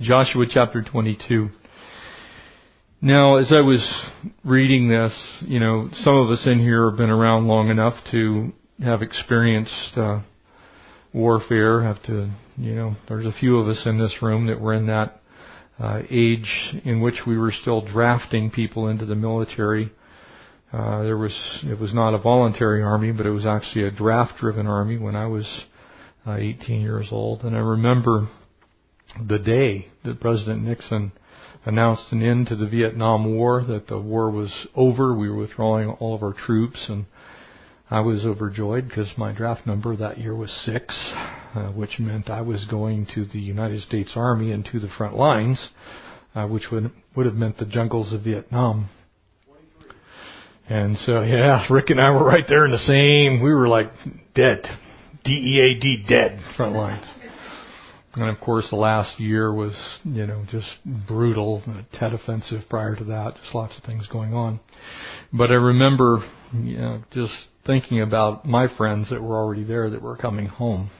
Joshua chapter 22. Now, as I was reading this, you know, some of us in here have been around long enough to have experienced uh, warfare. Have to, you know, there's a few of us in this room that were in that uh, age in which we were still drafting people into the military. Uh, there was it was not a voluntary army, but it was actually a draft-driven army when I was uh, 18 years old, and I remember the day that President Nixon announced an end to the Vietnam War, that the war was over. We were withdrawing all of our troops, and I was overjoyed because my draft number that year was six, uh, which meant I was going to the United States Army and to the front lines, uh, which would would have meant the jungles of Vietnam. And so, yeah, Rick and I were right there in the same. We were like dead, D E A D, dead front lines. And of course, the last year was, you know, just brutal. The Tet offensive prior to that, just lots of things going on. But I remember, you know, just thinking about my friends that were already there that were coming home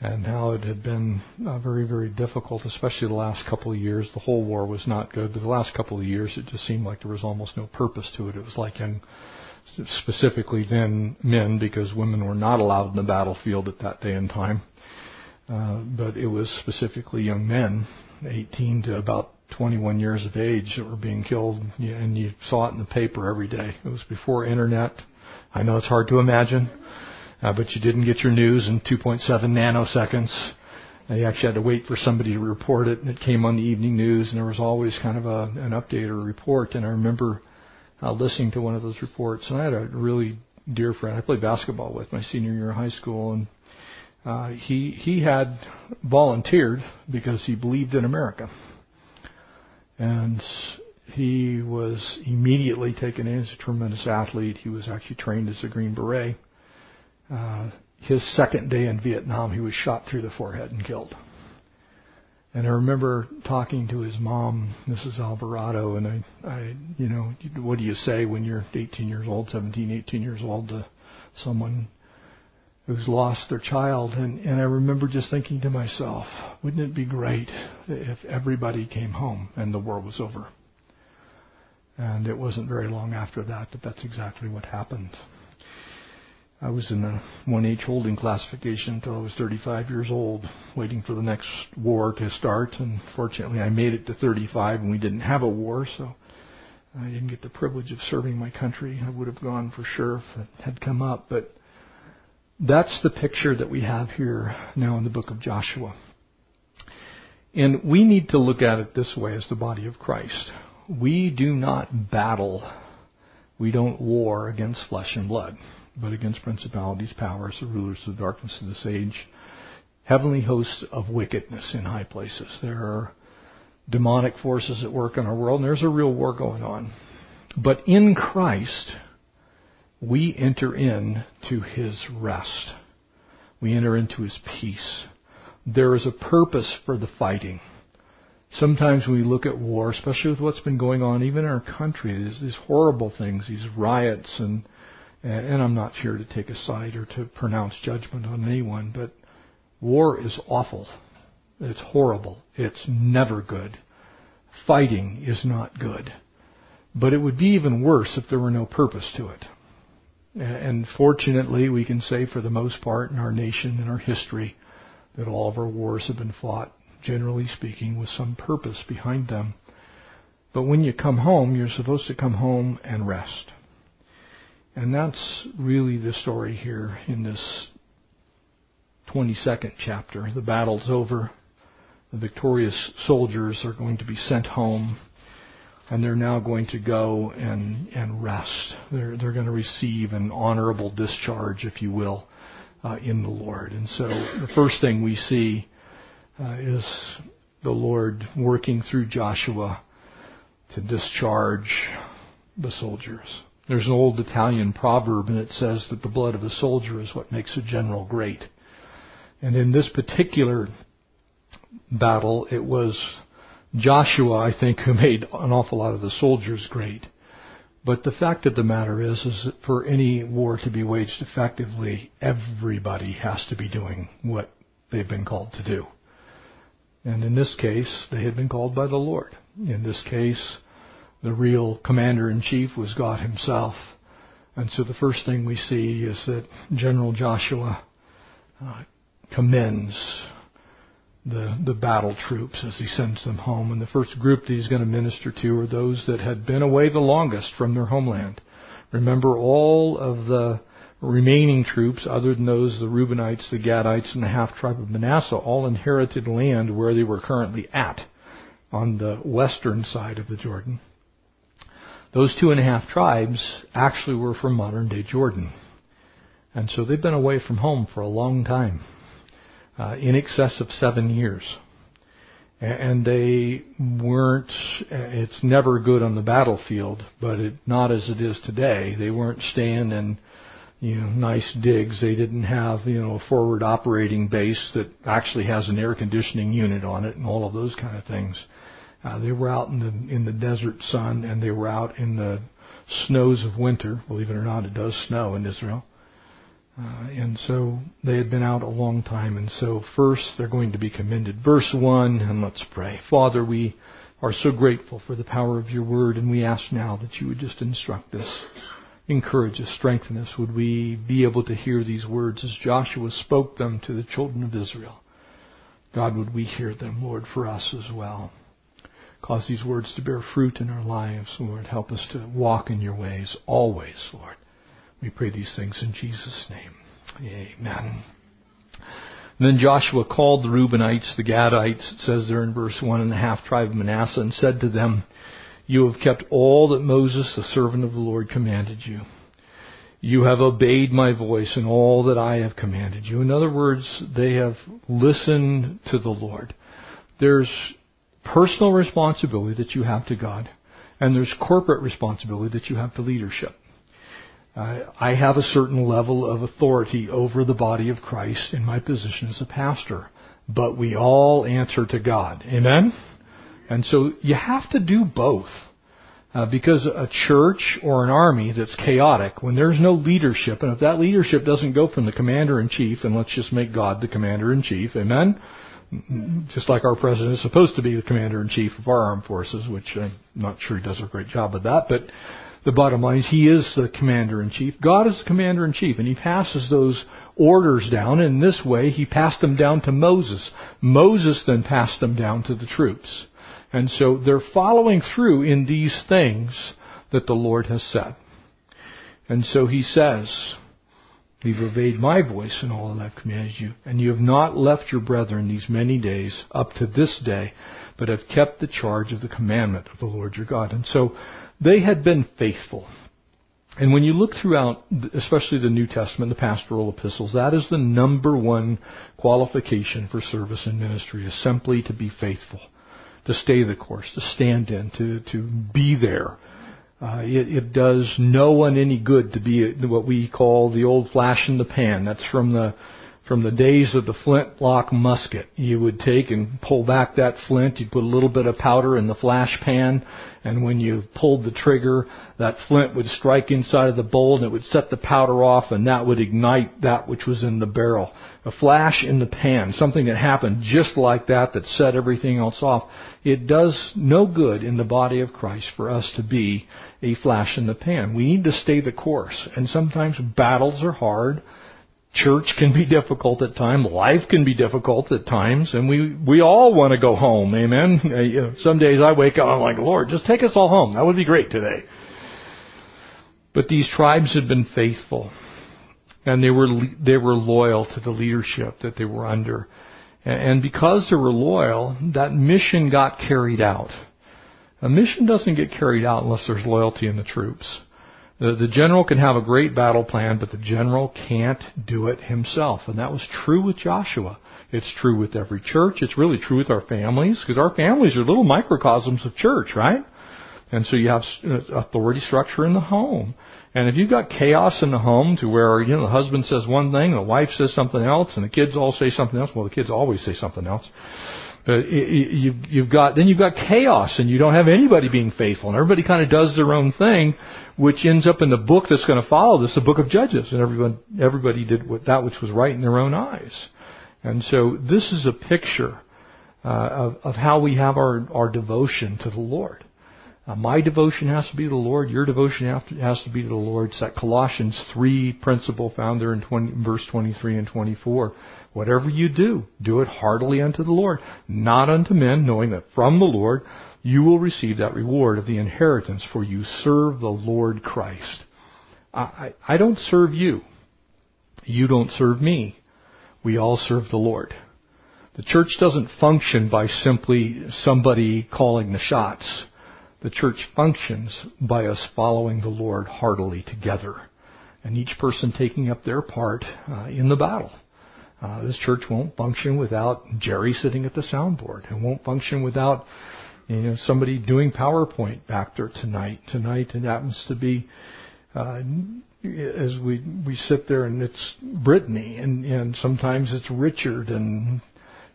and how it had been uh, very, very difficult, especially the last couple of years. The whole war was not good, but the last couple of years it just seemed like there was almost no purpose to it. It was like in specifically then men, because women were not allowed in the battlefield at that day and time. Uh, but it was specifically young men, 18 to about 21 years of age, that were being killed, and you saw it in the paper every day. It was before internet. I know it's hard to imagine, uh, but you didn't get your news in 2.7 nanoseconds. Uh, you actually had to wait for somebody to report it, and it came on the evening news, and there was always kind of a, an update or a report. And I remember uh, listening to one of those reports, and I had a really dear friend I played basketball with my senior year of high school, and uh, he he had volunteered because he believed in America, and he was immediately taken in as a tremendous athlete. He was actually trained as a Green Beret. Uh, his second day in Vietnam, he was shot through the forehead and killed. And I remember talking to his mom, Mrs. Alvarado, and I, I, you know, what do you say when you're 18 years old, 17, 18 years old to someone who's lost their child. And, and I remember just thinking to myself, wouldn't it be great if everybody came home and the war was over? And it wasn't very long after that that that's exactly what happened. I was in a 1H holding classification until I was 35 years old, waiting for the next war to start. And fortunately, I made it to 35, and we didn't have a war, so I didn't get the privilege of serving my country. I would have gone for sure if it had come up. But that's the picture that we have here now in the book of Joshua. And we need to look at it this way as the body of Christ. We do not battle, we don't war against flesh and blood, but against principalities, powers, the rulers of darkness of this age, heavenly hosts of wickedness in high places. There are demonic forces at work in our world, and there's a real war going on. But in Christ, we enter into his rest. We enter into his peace. There is a purpose for the fighting. Sometimes when we look at war, especially with what's been going on even in our country, these horrible things, these riots, and and I'm not here to take a side or to pronounce judgment on anyone, but war is awful. It's horrible. It's never good. Fighting is not good. But it would be even worse if there were no purpose to it. And fortunately, we can say for the most part in our nation and our history that all of our wars have been fought, generally speaking, with some purpose behind them. But when you come home, you're supposed to come home and rest. And that's really the story here in this 22nd chapter. The battle's over. The victorious soldiers are going to be sent home and they're now going to go and and rest. They're they're going to receive an honorable discharge, if you will, uh, in the Lord. And so the first thing we see uh, is the Lord working through Joshua to discharge the soldiers. There's an old Italian proverb, and it says that the blood of a soldier is what makes a general great. And in this particular battle, it was Joshua, I think, who made an awful lot of the soldiers great. But the fact of the matter is, is that for any war to be waged effectively, everybody has to be doing what they've been called to do. And in this case, they had been called by the Lord. In this case, the real commander in chief was God Himself. And so the first thing we see is that General Joshua uh, commends the, the battle troops as he sends them home. And the first group that he's going to minister to are those that had been away the longest from their homeland. Remember all of the remaining troops, other than those, the Reubenites, the Gadites, and the half tribe of Manasseh, all inherited land where they were currently at, on the western side of the Jordan. Those two and a half tribes actually were from modern day Jordan. And so they've been away from home for a long time, uh, in excess of seven years. And they weren't, it's never good on the battlefield, but it, not as it is today. They weren't staying in you know, nice digs. They didn't have, you know, a forward operating base that actually has an air conditioning unit on it and all of those kind of things. Uh, they were out in the in the desert sun and they were out in the snows of winter. Believe it or not, it does snow in Israel. Uh, and so they had been out a long time. And so first they're going to be commended. Verse 1, and let's pray. Father, we are so grateful for the power of your word, and we ask now that you would just instruct us encourage us, strengthen us. Would we be able to hear these words as Joshua spoke them to the children of Israel? God, would we hear them, Lord, for us as well? Cause these words to bear fruit in our lives, Lord. Help us to walk in your ways always, Lord. We pray these things in Jesus' name. Amen. And then Joshua called the Reubenites, the Gadites, it says there in verse 1, and the half tribe of Manasseh, and said to them, you have kept all that Moses, the servant of the Lord, commanded you. You have obeyed my voice in all that I have commanded you. In other words, they have listened to the Lord. There's personal responsibility that you have to God, and there's corporate responsibility that you have to leadership. I have a certain level of authority over the body of Christ in my position as a pastor, but we all answer to God. Amen? And so you have to do both. Uh, because a church or an army that's chaotic, when there's no leadership, and if that leadership doesn't go from the commander in chief, then let's just make God the commander in chief, amen? Just like our president is supposed to be the commander in chief of our armed forces, which I'm not sure he does a great job of that, but the bottom line is he is the commander in chief. God is the commander in chief, and he passes those orders down. And in this way, he passed them down to Moses. Moses then passed them down to the troops. And so they're following through in these things that the Lord has said. And so he says, You've obeyed my voice in all that I've commanded you, and you have not left your brethren these many days up to this day, but have kept the charge of the commandment of the Lord your God. And so they had been faithful. And when you look throughout, especially the New Testament, the pastoral epistles, that is the number one qualification for service and ministry, is simply to be faithful to stay the course, to stand in, to, to be there. Uh, it, it does no one any good to be what we call the old flash in the pan. That's from the from the days of the flintlock musket. You would take and pull back that flint. You'd put a little bit of powder in the flash pan, and when you pulled the trigger, that flint would strike inside of the bowl, and it would set the powder off, and that would ignite that which was in the barrel. A flash in the pan, something that happened just like that, that set everything else off. It does no good in the body of Christ for us to be a flash in the pan. We need to stay the course, and sometimes battles are hard Church can be difficult at times. Life can be difficult at times, and we we all want to go home. Amen. Uh, some days I wake up, and I'm like, Lord, just take us all home. That would be great today. But these tribes had been faithful, and they were they were loyal to the leadership that they were under, and because they were loyal, that mission got carried out. A mission doesn't get carried out unless there's loyalty in the troops. The, the general can have a great battle plan, but the general can't do it himself. And that was true with Joshua. It's true with every church. It's really true with our families, because our families are little microcosms of church, right? And so you have uh, authority structure in the home. And if you've got chaos in the home to where, you know, the husband says one thing, the wife says something else, and the kids all say something else, well, the kids always say something else. But you, you've got, then you've got chaos and you don't have anybody being faithful and everybody kind of does their own thing which ends up in the book that's going to follow this, the book of Judges. And everyone, everybody did what, that which was right in their own eyes. And so this is a picture uh, of, of how we have our, our devotion to the Lord. Uh, my devotion has to be to the Lord. Your devotion has to be to the Lord. It's that Colossians 3 principle found there in 20, verse 23 and 24. Whatever you do, do it heartily unto the Lord, not unto men, knowing that from the Lord you will receive that reward of the inheritance, for you serve the Lord Christ. I, I, I don't serve you. You don't serve me. We all serve the Lord. The church doesn't function by simply somebody calling the shots. The church functions by us following the Lord heartily together and each person taking up their part uh, in the battle. Uh, this church won't function without Jerry sitting at the soundboard. It won't function without you know somebody doing PowerPoint back there tonight. Tonight it happens to be uh, as we we sit there and it's Brittany and and sometimes it's Richard and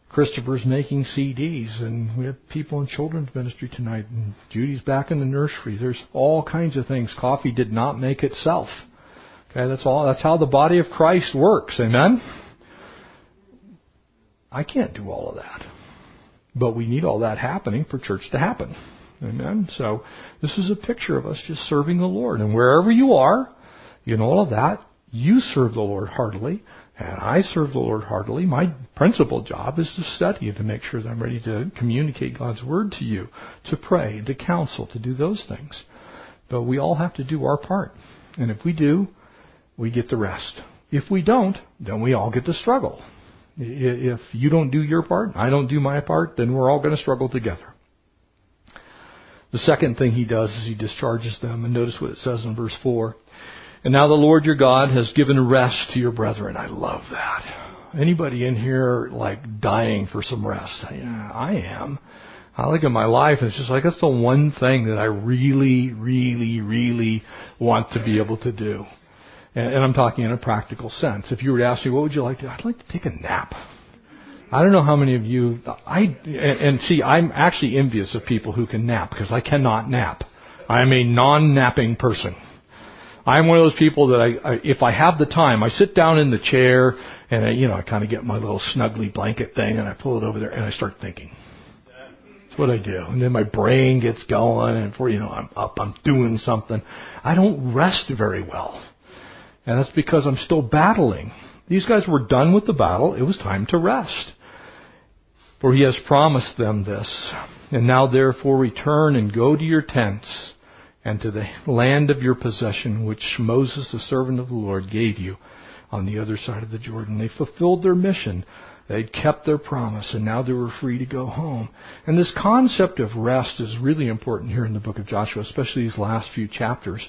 Christopher's making CDs, and we have people in children's ministry tonight, and Judy's back in the nursery. There's all kinds of things. Coffee did not make itself. Okay, that's all. That's how the body of Christ works. Amen. I can't do all of that, but we need all that happening for church to happen. Amen. So this is a picture of us just serving the Lord, and wherever you are, in all of that, you serve the Lord heartily and I serve the Lord heartily. My principal job is to study and to make sure that I'm ready to communicate God's Word to you, to pray, to counsel, to do those things. But we all have to do our part. And if we do, we get the rest. If we don't, then we all get to struggle. If you don't do your part, I don't do my part, then we're all going to struggle together. The second thing he does is he discharges them. And notice what it says in verse 4. And now the Lord your God has given rest to your brethren. I love that. Anybody in here like dying for some rest? Yeah, I am. I look at my life and it's just like that's the one thing that I really, really, really want to be able to do. And, and I'm talking in a practical sense. If you were to ask me, what would you like to? I'd like to take a nap. I don't know how many of you, I, and, see, I'm actually envious of people who can nap because I cannot nap. I'm a non-napping person. I'm one of those people that I, I if I have the time, I sit down in the chair and I, you know, I kind of get my little snuggly blanket thing and I pull it over there and I start thinking. That's what I do. And then my brain gets going and before you know, I'm up, I'm doing something. I don't rest very well. And that's because I'm still battling. These guys were done with the battle. It was time to rest. For he has promised them this. And now therefore return and go to your tents and to the land of your possession, which Moses, the servant of the Lord, gave you on the other side of the Jordan. They fulfilled their mission. They'd kept their promise, and now they were free to go home. And this concept of rest is really important here in the book of Joshua, especially these last few chapters,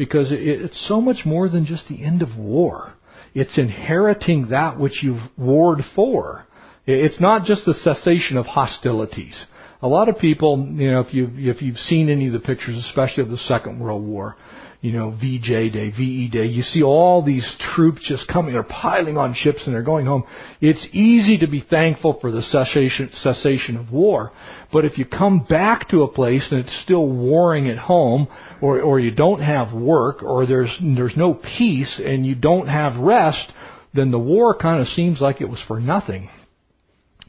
because it's so much more than just the end of war. It's inheriting that which you've warred for. It's not just the cessation of hostilities a lot of people, you know, if you've, if you've seen any of the pictures, especially of the Second World War, you know, VJ Day, VE Day, you see all these troops just coming, they're piling on ships and they're going home. It's easy to be thankful for the cessation, cessation of war, but if you come back to a place and it's still warring at home, or, or you don't have work, or there's, there's no peace and you don't have rest, then the war kind of seems like it was for nothing.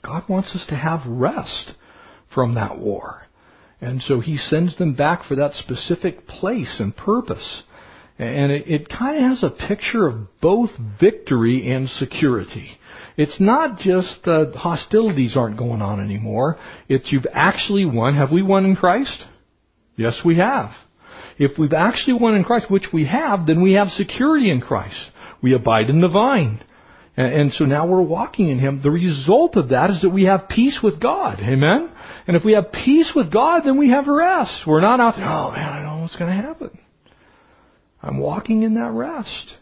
God wants us to have rest from that war. And so he sends them back for that specific place and purpose. And it, it kind of has a picture of both victory and security. It's not just uh, hostilities aren't going on anymore. It's you've actually won. Have we won in Christ? Yes, we have. If we've actually won in Christ, which we have, then we have security in Christ. We abide in the vine. And, so now we're walking in Him. The result of that is that we have peace with God. Amen? And if we have peace with God, then we have rest. We're not out there, oh man, I don't know what's going to happen. I'm walking in that rest.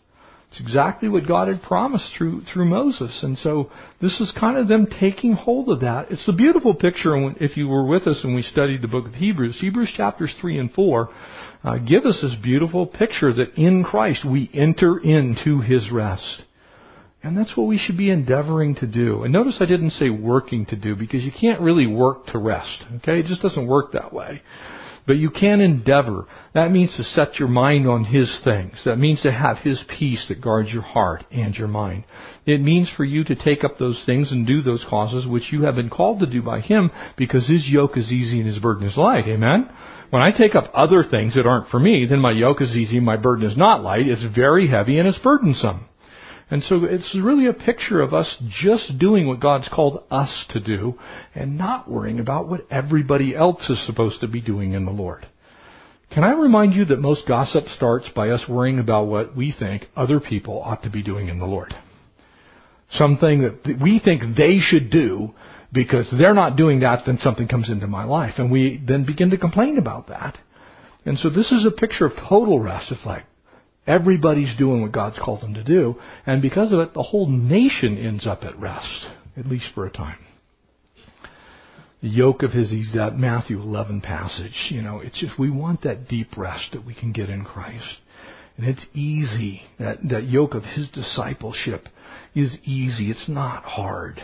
It's exactly what God had promised through through Moses, and so this is kind of them taking hold of that. It's a beautiful picture. If you were with us and we studied the book of Hebrews, Hebrews chapters three and four uh, give us this beautiful picture that in Christ we enter into His rest. And that's what we should be endeavoring to do. And notice I didn't say working to do because you can't really work to rest. Okay? It just doesn't work that way. But you can endeavor. That means to set your mind on His things. That means to have His peace that guards your heart and your mind. It means for you to take up those things and do those causes which you have been called to do by Him because His yoke is easy and His burden is light. Amen? When I take up other things that aren't for me, then my yoke is easy, my burden is not light, it's very heavy and it's burdensome. And so it's really a picture of us just doing what God's called us to do and not worrying about what everybody else is supposed to be doing in the Lord. Can I remind you that most gossip starts by us worrying about what we think other people ought to be doing in the Lord? Something that we think they should do because they're not doing that, then something comes into my life. And we then begin to complain about that. And so this is a picture of total rest. It's like, Everybody's doing what God's called them to do, and because of it, the whole nation ends up at rest, at least for a time. The yoke of his, that Matthew 11 passage. You know, it's just, we want that deep rest that we can get in Christ. And it's easy. That, that yoke of his discipleship is easy. It's not hard.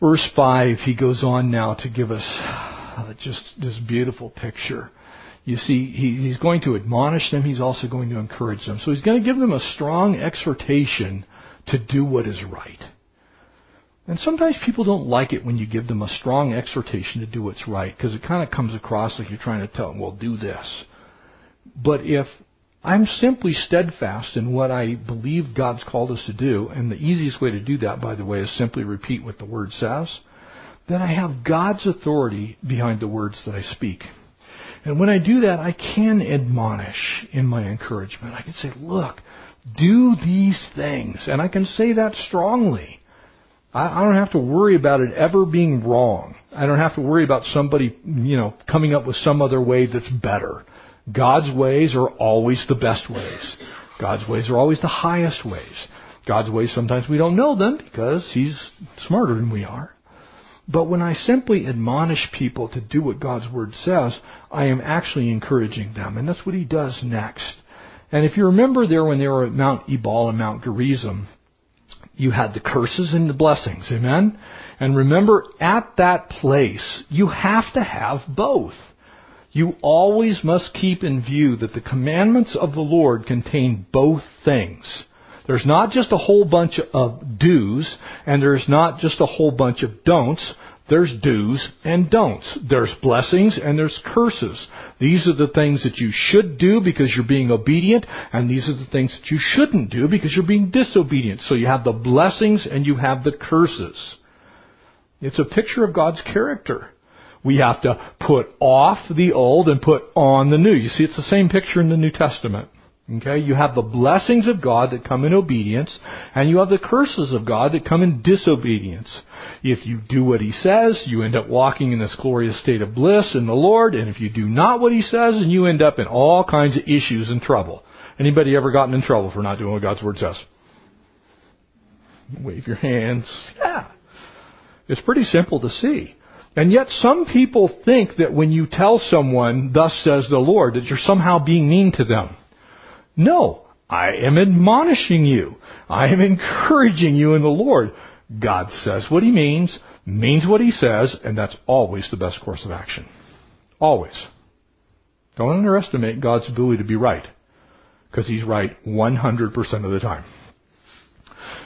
Verse 5, he goes on now to give us uh, just this beautiful picture you see, he, he's going to admonish them. He's also going to encourage them. So he's going to give them a strong exhortation to do what is right. And sometimes people don't like it when you give them a strong exhortation to do what's right because it kind of comes across like you're trying to tell them, well, do this. But if I'm simply steadfast in what I believe God's called us to do, and the easiest way to do that, by the way, is simply repeat what the Word says, then I have God's authority behind the words that I speak. And when I do that, I can admonish in my encouragement. I can say, look, do these things. And I can say that strongly. I, don't have to worry about it ever being wrong. I don't have to worry about somebody, you know, coming up with some other way that's better. God's ways are always the best ways. God's ways are always the highest ways. God's ways sometimes we don't know them because He's smarter than we are. But when I simply admonish people to do what God's Word says, I am actually encouraging them. And that's what he does next. And if you remember there when they were at Mount Ebal and Mount Gerizim, you had the curses and the blessings. Amen? And remember, at that place, you have to have both. You always must keep in view that the commandments of the Lord contain both things. There's not just a whole bunch of do's, and there's not just a whole bunch of don'ts. There's do's and don'ts. There's blessings and there's curses. These are the things that you should do because you're being obedient, and these are the things that you shouldn't do because you're being disobedient. So you have the blessings and you have the curses. It's a picture of God's character. We have to put off the old and put on the new. You see, it's the same picture in the New Testament. Okay, you have the blessings of God that come in obedience, and you have the curses of God that come in disobedience. If you do what He says, you end up walking in this glorious state of bliss in the Lord, and if you do not what He says, then you end up in all kinds of issues and trouble. Anybody ever gotten in trouble for not doing what God's Word says? Wave your hands. Yeah. It's pretty simple to see. And yet some people think that when you tell someone, thus says the Lord, that you're somehow being mean to them. No, I am admonishing you. I am encouraging you in the Lord. God says what he means, means what he says, and that's always the best course of action. Always. Don't underestimate God's ability to be right. Because he's right 100% of the time.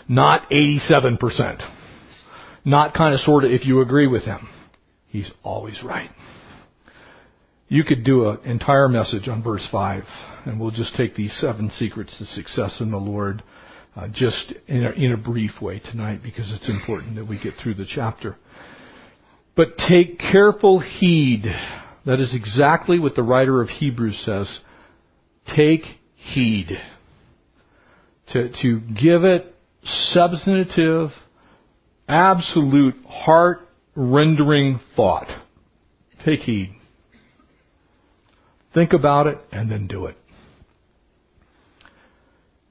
Not 87%. Not kind of sort of if you agree with him. He's always right. You could do an entire message on verse 5, and we'll just take these seven secrets to success in the Lord uh, just in a, in a brief way tonight because it's important that we get through the chapter. But take careful heed. That is exactly what the writer of Hebrews says. Take heed. To, to give it substantive, absolute, heart rendering thought. Take heed. Think about it and then do it.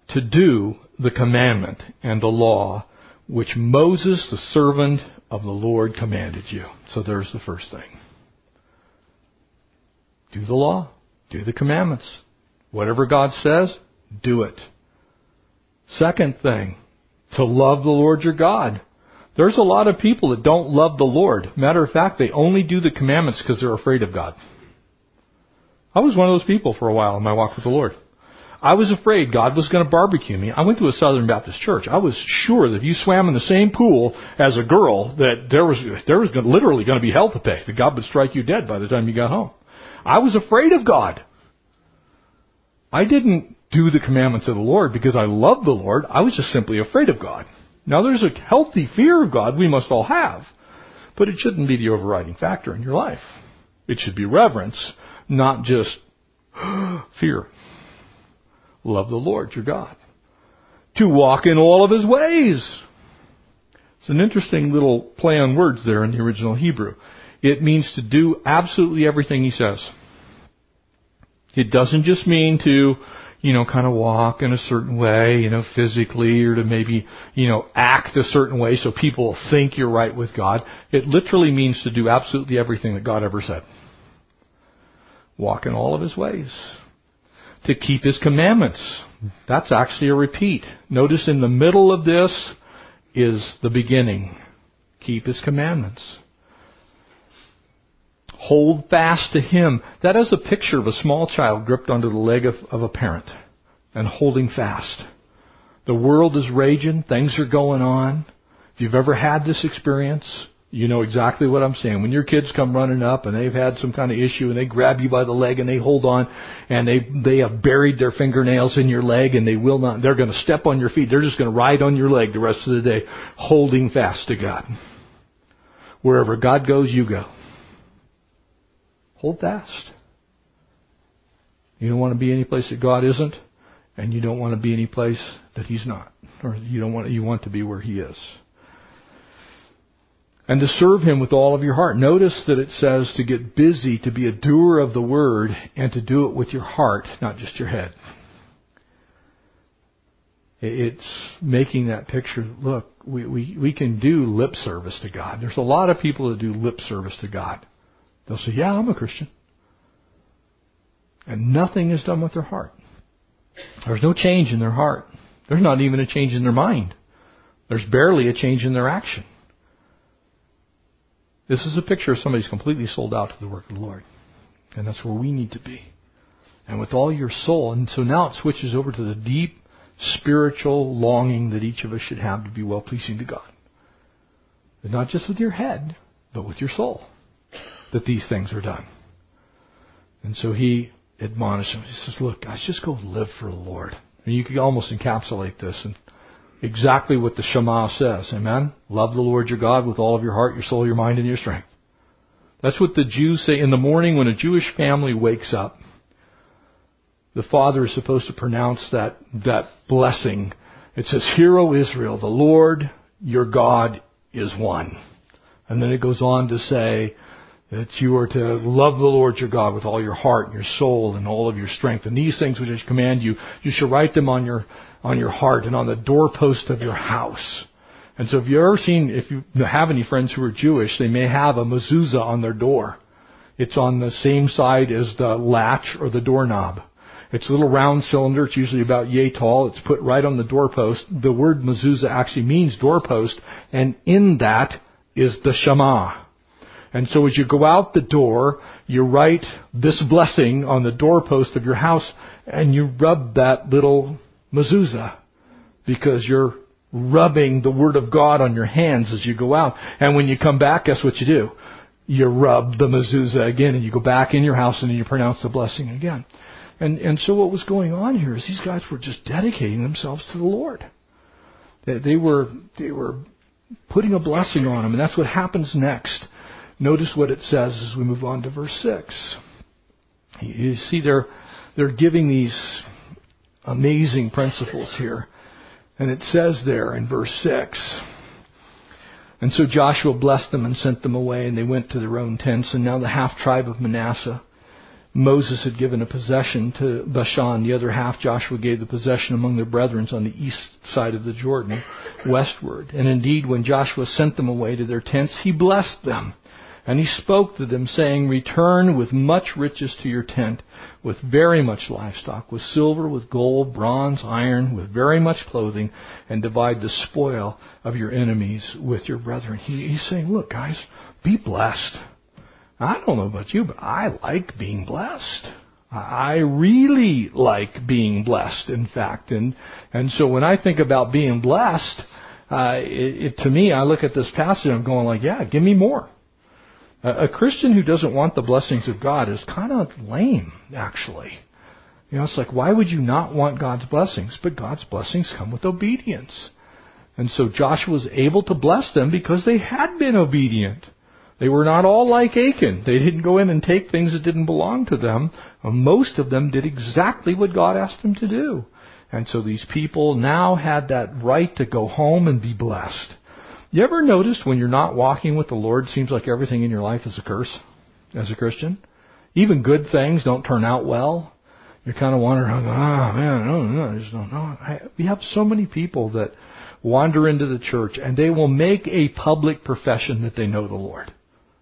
To do the commandment and the law which Moses, the servant of the Lord, commanded you. So there's the first thing. Do the law. Do the commandments. Whatever God says, do it. Second thing, to love the Lord your God. There's a lot of people that don't love the Lord. Matter of fact, they only do the commandments because they're afraid of God. I was one of those people for a while in my walk with the Lord. I was afraid God was going to barbecue me. I went to a Southern Baptist church. I was sure that if you swam in the same pool as a girl, that there was there was literally going to be hell to pay. That God would strike you dead by the time you got home. I was afraid of God. I didn't do the commandments of the Lord because I loved the Lord. I was just simply afraid of God. Now there's a healthy fear of God we must all have, but it shouldn't be the overriding factor in your life. It should be reverence, not just fear. Love the Lord your God. To walk in all of his ways. It's an interesting little play on words there in the original Hebrew. It means to do absolutely everything he says. It doesn't just mean to you know, kind of walk in a certain way, you know, physically or to maybe, you know, act a certain way so people think you're right with God. It literally means to do absolutely everything that God ever said. Walk in all of His ways. To keep His commandments. That's actually a repeat. Notice in the middle of this is the beginning. Keep His commandments. Hold fast to him. That is a picture of a small child gripped onto the leg of, of a parent and holding fast. The world is raging. Things are going on. If you've ever had this experience, you know exactly what I'm saying. When your kids come running up and they've had some kind of issue and they grab you by the leg and they hold on and they they have buried their fingernails in your leg and they will not they're going to step on your feet. They're just going to ride on your leg the rest of the day holding fast to God. Wherever God goes, you go. Hold fast. You don't want to be any place that God isn't, and you don't want to be any place that He's not, or you don't want you want to be where He is. And to serve Him with all of your heart. Notice that it says to get busy, to be a doer of the word, and to do it with your heart, not just your head. It's making that picture. Look, we, we, we can do lip service to God. There's a lot of people that do lip service to God. They'll say, Yeah, I'm a Christian. And nothing is done with their heart. There's no change in their heart. There's not even a change in their mind. There's barely a change in their action. This is a picture of somebody who's completely sold out to the work of the Lord. And that's where we need to be. And with all your soul. And so now it switches over to the deep spiritual longing that each of us should have to be well pleasing to God. And not just with your head, but with your soul that these things are done. And so he admonished him. He says, Look, guys, just go live for the Lord. And you could almost encapsulate this in exactly what the Shema says. Amen? Love the Lord your God with all of your heart, your soul, your mind, and your strength. That's what the Jews say in the morning when a Jewish family wakes up. The father is supposed to pronounce that, that blessing. It says, Hear, O Israel, the Lord your God is one. And then it goes on to say, that you are to love the Lord your God with all your heart, your soul, and all of your strength. And these things which I command you, you shall write them on your on your heart and on the doorpost of your house. And so, if you've ever seen, if you have any friends who are Jewish, they may have a mezuzah on their door. It's on the same side as the latch or the doorknob. It's a little round cylinder. It's usually about yay tall. It's put right on the doorpost. The word mezuzah actually means doorpost, and in that is the Shema. And so as you go out the door, you write this blessing on the doorpost of your house and you rub that little mezuzah because you're rubbing the Word of God on your hands as you go out. And when you come back, guess what you do? You rub the mezuzah again and you go back in your house and you pronounce the blessing again. And, and so what was going on here is these guys were just dedicating themselves to the Lord. They, they were, they were putting a blessing on them and that's what happens next. Notice what it says as we move on to verse 6. You see, they're, they're giving these amazing principles here. And it says there in verse 6 And so Joshua blessed them and sent them away, and they went to their own tents. And now the half tribe of Manasseh, Moses had given a possession to Bashan. The other half Joshua gave the possession among their brethren on the east side of the Jordan, westward. And indeed, when Joshua sent them away to their tents, he blessed them. And he spoke to them, saying, Return with much riches to your tent, with very much livestock, with silver, with gold, bronze, iron, with very much clothing, and divide the spoil of your enemies with your brethren. He, he's saying, Look, guys, be blessed. I don't know about you, but I like being blessed. I really like being blessed, in fact. And, and so when I think about being blessed, uh, it, it, to me, I look at this passage and I'm going like, yeah, give me more. A, Christian who doesn't want the blessings of God is kind of lame, actually. You know, it's like, why would you not want God's blessings? But God's blessings come with obedience. And so Joshua was able to bless them because they had been obedient. They were not all like Achan. They didn't go in and take things that didn't belong to them. Most of them did exactly what God asked them to do. And so these people now had that right to go home and be blessed. You ever notice when you're not walking with the Lord, seems like everything in your life is a curse as a Christian? Even good things don't turn out well. You're kind of wondering, oh man, I don't know, I just don't know. I, we have so many people that wander into the church and they will make a public profession that they know the Lord.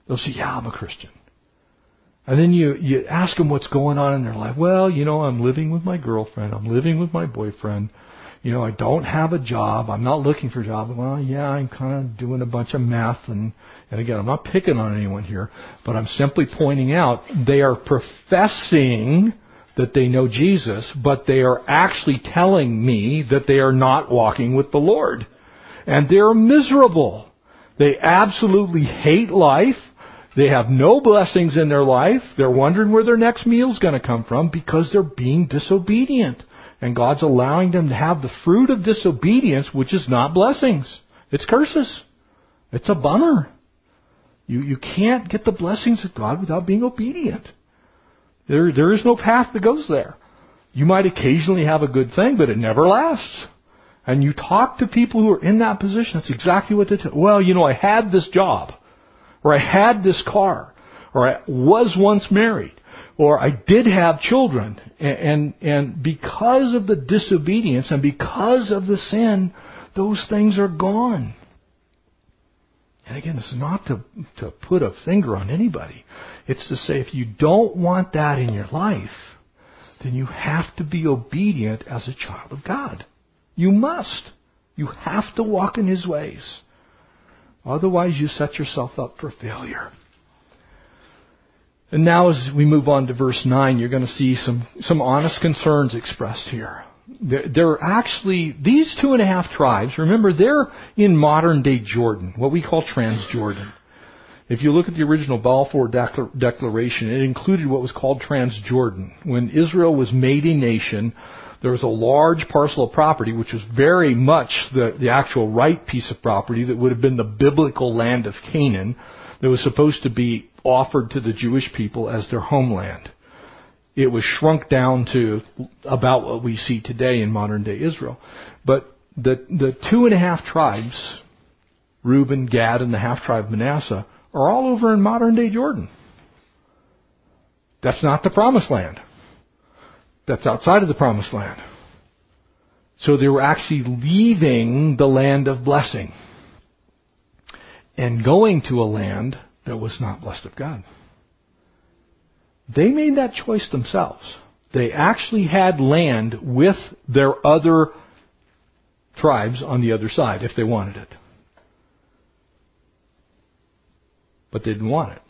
They'll say, yeah, I'm a Christian. And then you, you ask them what's going on in their life. Well, you know, I'm living with my girlfriend. I'm living with my boyfriend. You know, I don't have a job. I'm not looking for a job. Well, yeah, I'm kind of doing a bunch of math and, and again, I'm not picking on anyone here, but I'm simply pointing out they are professing that they know Jesus, but they are actually telling me that they are not walking with the Lord. And they're miserable. They absolutely hate life. They have no blessings in their life. They're wondering where their next meal's going to come from because they're being disobedient. And God's allowing them to have the fruit of disobedience, which is not blessings. It's curses. It's a bummer. You, you can't get the blessings of God without being obedient. There, there is no path that goes there. You might occasionally have a good thing, but it never lasts. And you talk to people who are in that position, that's exactly what they tell. Well, you know, I had this job, or I had this car, or I was once married, or I did have children, and, and, because of the disobedience and because of the sin, those things are gone. And again, this is not to, to put a finger on anybody. It's to say if you don't want that in your life, then you have to be obedient as a child of God. You must. You have to walk in His ways. Otherwise, you set yourself up for failure. And now, as we move on to verse 9, you're going to see some, some honest concerns expressed here. They're, they're actually, these two and a half tribes, remember, they're in modern day Jordan, what we call Transjordan. If you look at the original Balfour Declaration, it included what was called Transjordan. When Israel was made a nation, there was a large parcel of property, which was very much the, the actual right piece of property that would have been the biblical land of Canaan that was supposed to be offered to the Jewish people as their homeland. It was shrunk down to about what we see today in modern day Israel. But the, the two and a half tribes, Reuben, Gad, and the half tribe Manasseh, are all over in modern day Jordan. That's not the promised land. That's outside of the promised land. So they were actually leaving the land of blessing and going to a land that was not blessed of God. They made that choice themselves. They actually had land with their other tribes on the other side if they wanted it. But they didn't want it.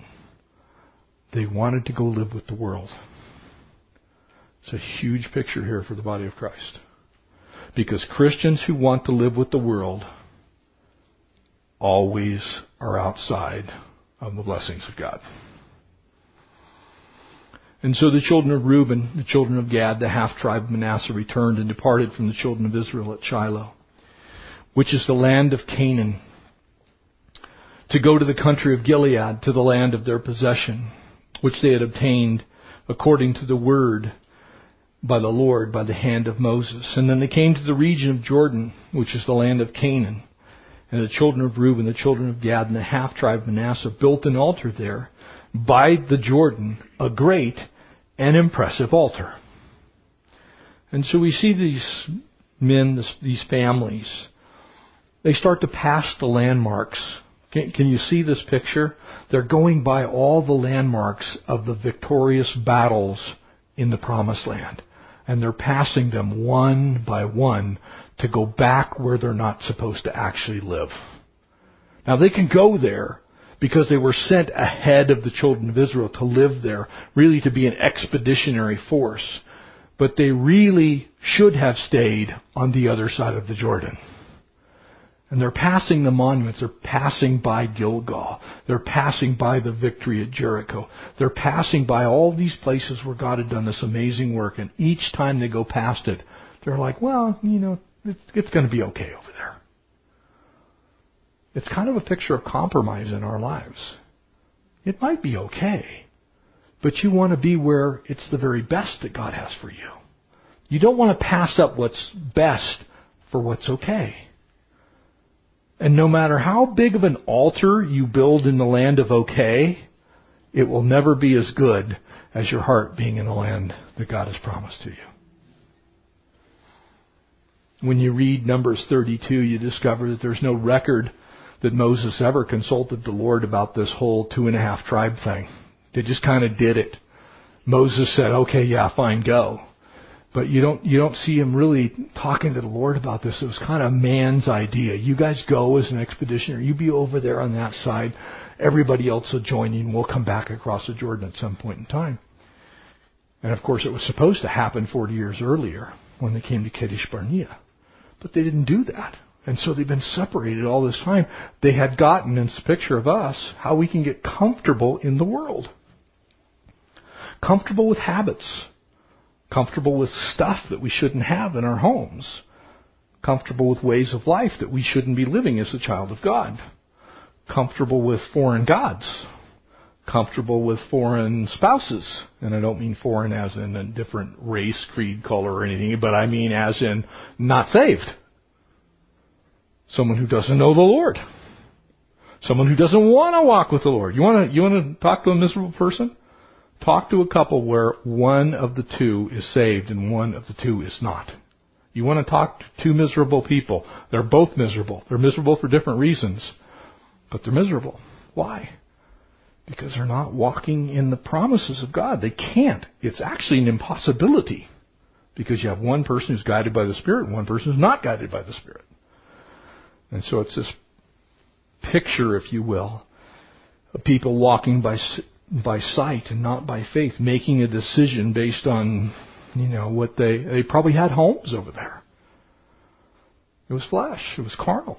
They wanted to go live with the world. It's a huge picture here for the body of Christ. Because Christians who want to live with the world always are outside of the blessings of God. And so the children of Reuben, the children of Gad, the half tribe of Manasseh returned and departed from the children of Israel at Shiloh, which is the land of Canaan, to go to the country of Gilead, to the land of their possession, which they had obtained according to the word by the Lord by the hand of Moses. And then they came to the region of Jordan, which is the land of Canaan. And the children of Reuben, the children of Gad, and the half tribe of Manasseh built an altar there by the Jordan, a great and impressive altar. And so we see these men, these families, they start to pass the landmarks. Can, can, you see this picture? They're going by all the landmarks of the victorious battles in the promised land and they're passing them one by one to go back where they're not supposed to actually live. Now they can go there, because they were sent ahead of the children of Israel to live there, really to be an expeditionary force. But they really should have stayed on the other side of the Jordan. And they're passing the monuments. They're passing by Gilgal. They're passing by the victory at Jericho. They're passing by all these places where God had done this amazing work. And each time they go past it, they're like, well, you know, it's, it's going to be okay over there. It's kind of a picture of compromise in our lives. It might be okay, but you want to be where it's the very best that God has for you. You don't want to pass up what's best for what's okay. And no matter how big of an altar you build in the land of okay, it will never be as good as your heart being in the land that God has promised to you. When you read Numbers 32, you discover that there's no record that Moses ever consulted the Lord about this whole two and a half tribe thing. They just kind of did it. Moses said, okay, yeah, fine, go. But you don't you don't see him really talking to the Lord about this. It was kind of man's idea. You guys go as an expeditioner. You be over there on that side. Everybody else will join you, and we'll come back across the Jordan at some point in time. And of course, it was supposed to happen 40 years earlier when they came to Kadesh Barnea, but they didn't do that. And so they've been separated all this time. They had gotten, in this picture of us, how we can get comfortable in the world. Comfortable with habits comfortable with stuff that we shouldn't have in our homes, comfortable with ways of life that we shouldn't be living as a child of God, comfortable with foreign gods, comfortable with foreign spouses. And I don't mean foreign as in a different race, creed, color, or anything, but I mean as in not saved. Someone who doesn't know the Lord. Someone who doesn't want to walk with the Lord. You want to, you want to talk to a miserable person? Talk to a couple where one of the two is saved and one of the two is not. You want to talk to two miserable people. They're both miserable. They're miserable for different reasons, but they're miserable. Why? Because they're not walking in the promises of God. They can't. It's actually an impossibility because you have one person who's guided by the Spirit and one person who's not guided by the Spirit. And so it's this picture, if you will, of people walking by by sight and not by faith, making a decision based on, you know, what they, they probably had homes over there. It was flesh. It was carnal.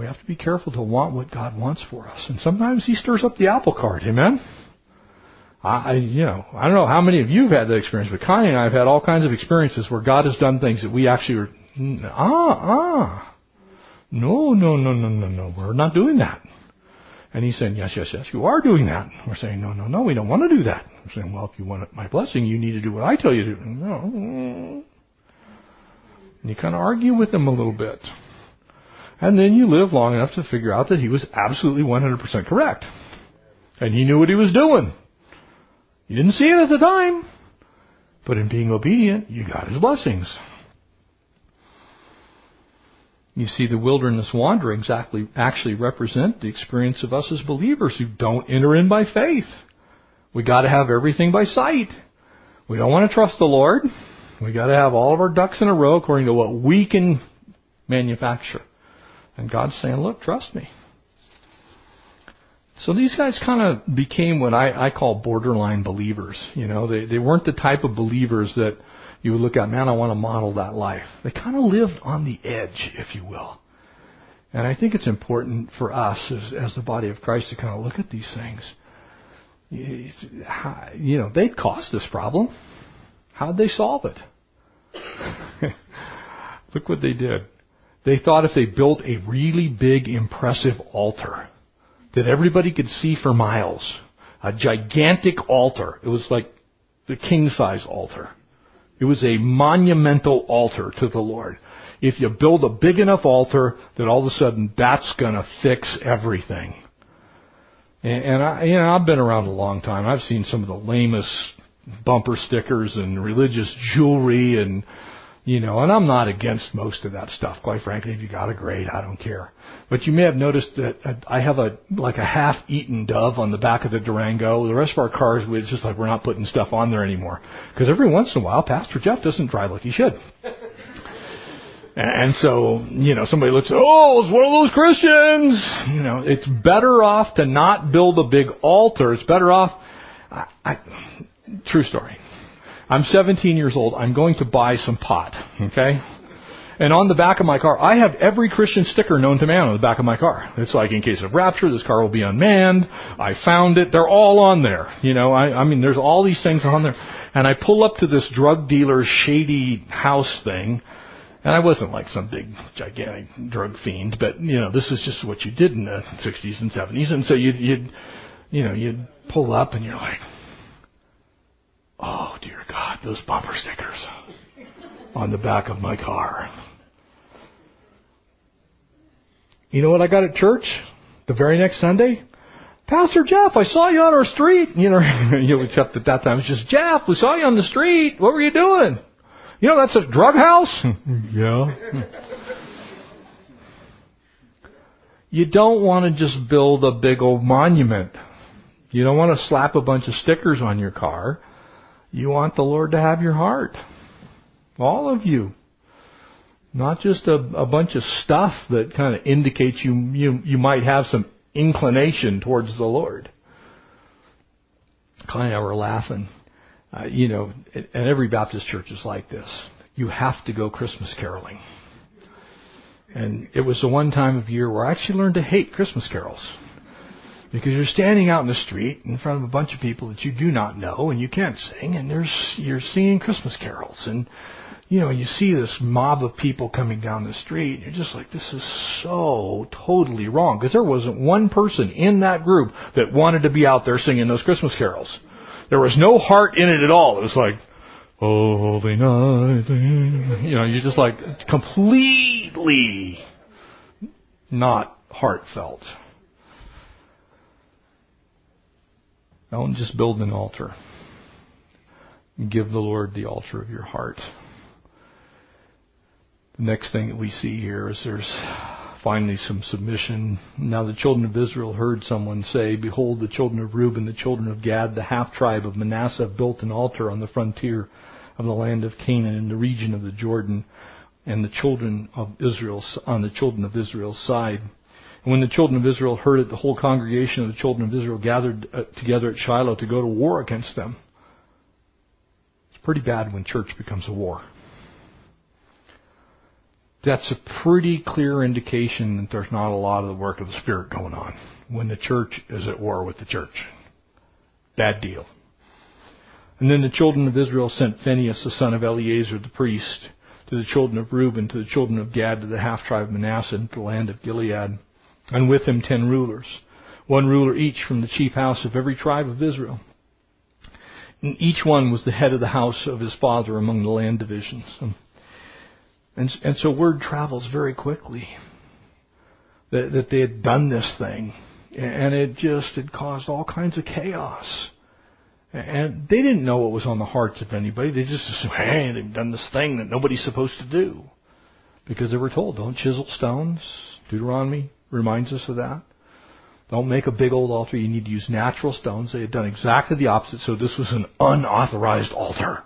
We have to be careful to want what God wants for us. And sometimes He stirs up the apple cart. Amen? I, you know, I don't know how many of you have had that experience, but Connie and I have had all kinds of experiences where God has done things that we actually were, ah, ah. No, no, no, no, no, no. We're not doing that. And he's saying, yes, yes, yes, you are doing that. We're saying, no, no, no, we don't want to do that. We're saying, well, if you want my blessing, you need to do what I tell you to do. No. And you kind of argue with him a little bit. And then you live long enough to figure out that he was absolutely 100% correct. And he knew what he was doing. You didn't see it at the time. But in being obedient, you got his blessings. You see, the wilderness wanderings actually, actually represent the experience of us as believers who don't enter in by faith. We got to have everything by sight. We don't want to trust the Lord. We got to have all of our ducks in a row according to what we can manufacture. And God's saying, look, trust me. So these guys kind of became what I, I call borderline believers. You know, they, they weren't the type of believers that you would look at, man, I want to model that life. They kind of lived on the edge, if you will. And I think it's important for us as, as the body of Christ to kind of look at these things. You know, they'd caused this problem. How'd they solve it? look what they did. They thought if they built a really big, impressive altar that everybody could see for miles, a gigantic altar, it was like the king size altar it was a monumental altar to the Lord. If you build a big enough altar, then all of a sudden that's going to fix everything. And, and I, you know, I've been around a long time. I've seen some of the lamest bumper stickers and religious jewelry and you know, and I'm not against most of that stuff, quite frankly. If you got a grade, I don't care. But you may have noticed that I have a like a half-eaten dove on the back of the Durango. The rest of our cars, it's just like we're not putting stuff on there anymore. Because every once in a while, Pastor Jeff doesn't drive like he should. and, so, you know, somebody looks, oh, it's one of those Christians. You know, it's better off to not build a big altar. It's better off. I, I, true story. I'm 17 years old. I'm going to buy some pot. Okay. And on the back of my car, I have every Christian sticker known to man on the back of my car. It's like in case of rapture, this car will be unmanned. I found it. They're all on there. You know, I, I mean, there's all these things on there. And I pull up to this drug dealer shady house thing. And I wasn't like some big, gigantic drug fiend, but you know, this is just what you did in the 60s and 70s. And so you'd, you'd, you know, you'd pull up and you're like, those bumper stickers on the back of my car. You know what I got at church the very next Sunday? Pastor Jeff, I saw you on our street. You know, you know, except at that time it's just Jeff. We saw you on the street. What were you doing? You know, that's a drug house. yeah. You don't want to just build a big old monument. You don't want to slap a bunch of stickers on your car. You want the Lord to have your heart. All of you. Not just a, a bunch of stuff that kind of indicates you, you, you might have some inclination towards the Lord. And I were laughing. Uh, you know, and every Baptist church is like this. You have to go Christmas caroling. And it was the one time of year where I actually learned to hate Christmas carols. Because you're standing out in the street in front of a bunch of people that you do not know and you can't sing and there's, you're singing Christmas carols and you know, you see this mob of people coming down the street, and you're just like, this is so totally wrong. Because there wasn't one person in that group that wanted to be out there singing those Christmas carols. There was no heart in it at all. It was like, oh, holy night. You know, you're just like completely not heartfelt. Don't just build an altar. Give the Lord the altar of your heart. The next thing that we see here is there's finally some submission. Now the children of Israel heard someone say, Behold, the children of Reuben, the children of Gad, the half tribe of Manasseh built an altar on the frontier of the land of Canaan in the region of the Jordan, and the children of Israel on the children of Israel's side. And when the children of Israel heard it, the whole congregation of the children of Israel gathered uh, together at Shiloh to go to war against them. It's pretty bad when church becomes a war that's a pretty clear indication that there's not a lot of the work of the Spirit going on when the church is at war with the church. Bad deal. And then the children of Israel sent Phinehas, the son of Eleazar, the priest, to the children of Reuben, to the children of Gad, to the half tribe of Manasseh, and to the land of Gilead, and with him ten rulers, one ruler each from the chief house of every tribe of Israel. And each one was the head of the house of his father among the land divisions. And, and so word travels very quickly that, that they had done this thing. And it just had caused all kinds of chaos. And they didn't know what was on the hearts of anybody. They just assumed, hey, they've done this thing that nobody's supposed to do. Because they were told, don't chisel stones. Deuteronomy reminds us of that. Don't make a big old altar. You need to use natural stones. They had done exactly the opposite. So this was an unauthorized altar.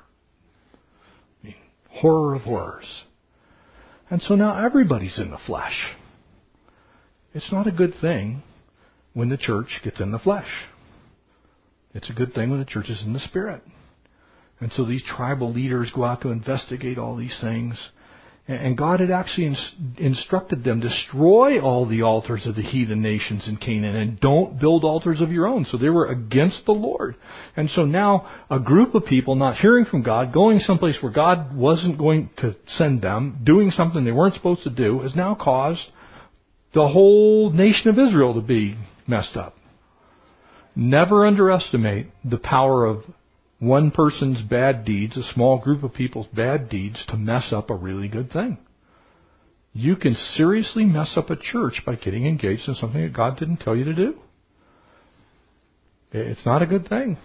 I mean, horror of horrors. And so now everybody's in the flesh. It's not a good thing when the church gets in the flesh. It's a good thing when the church is in the spirit. And so these tribal leaders go out to investigate all these things. And God had actually instructed them, destroy all the altars of the heathen nations in Canaan and don't build altars of your own. So they were against the Lord. And so now a group of people not hearing from God, going someplace where God wasn't going to send them, doing something they weren't supposed to do, has now caused the whole nation of Israel to be messed up. Never underestimate the power of one person's bad deeds, a small group of people's bad deeds, to mess up a really good thing. You can seriously mess up a church by getting engaged in something that God didn't tell you to do. It's not a good thing.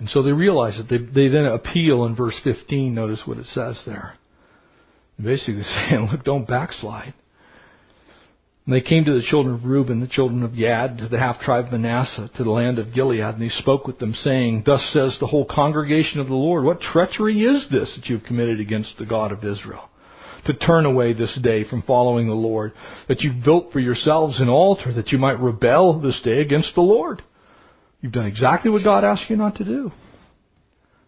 And so they realize it. They, they then appeal in verse 15. Notice what it says there. Basically saying, look, don't backslide. And they came to the children of Reuben, the children of Gad, to the half tribe of Manasseh, to the land of Gilead, and he spoke with them, saying, Thus says the whole congregation of the Lord, What treachery is this that you have committed against the God of Israel? to turn away this day from following the Lord, that you've built for yourselves an altar that you might rebel this day against the Lord. You've done exactly what God asked you not to do.